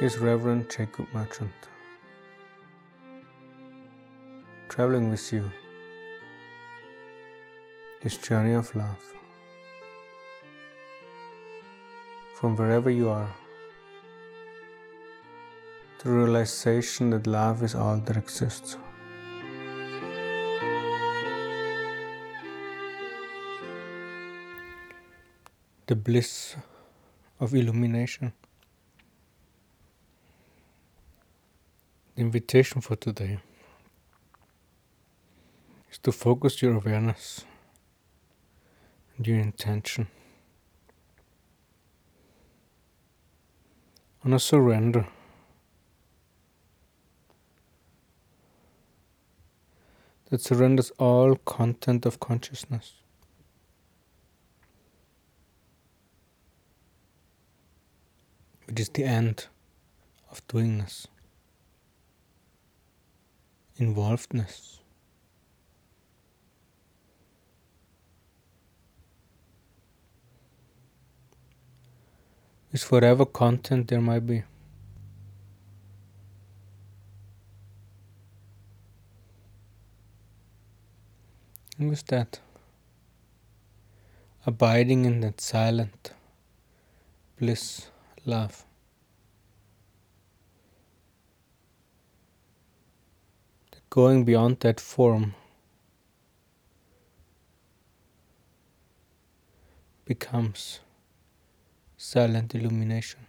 is Reverend Jacob Merchant. Traveling with you this journey of love. From wherever you are, the realization that love is all that exists. The bliss of illumination. Invitation for today is to focus your awareness and your intention on a surrender that surrenders all content of consciousness. Which is the end of doingness, involvedness. Is whatever content there might be. And with that, abiding in that silent bliss, love. Going beyond that form becomes silent illumination.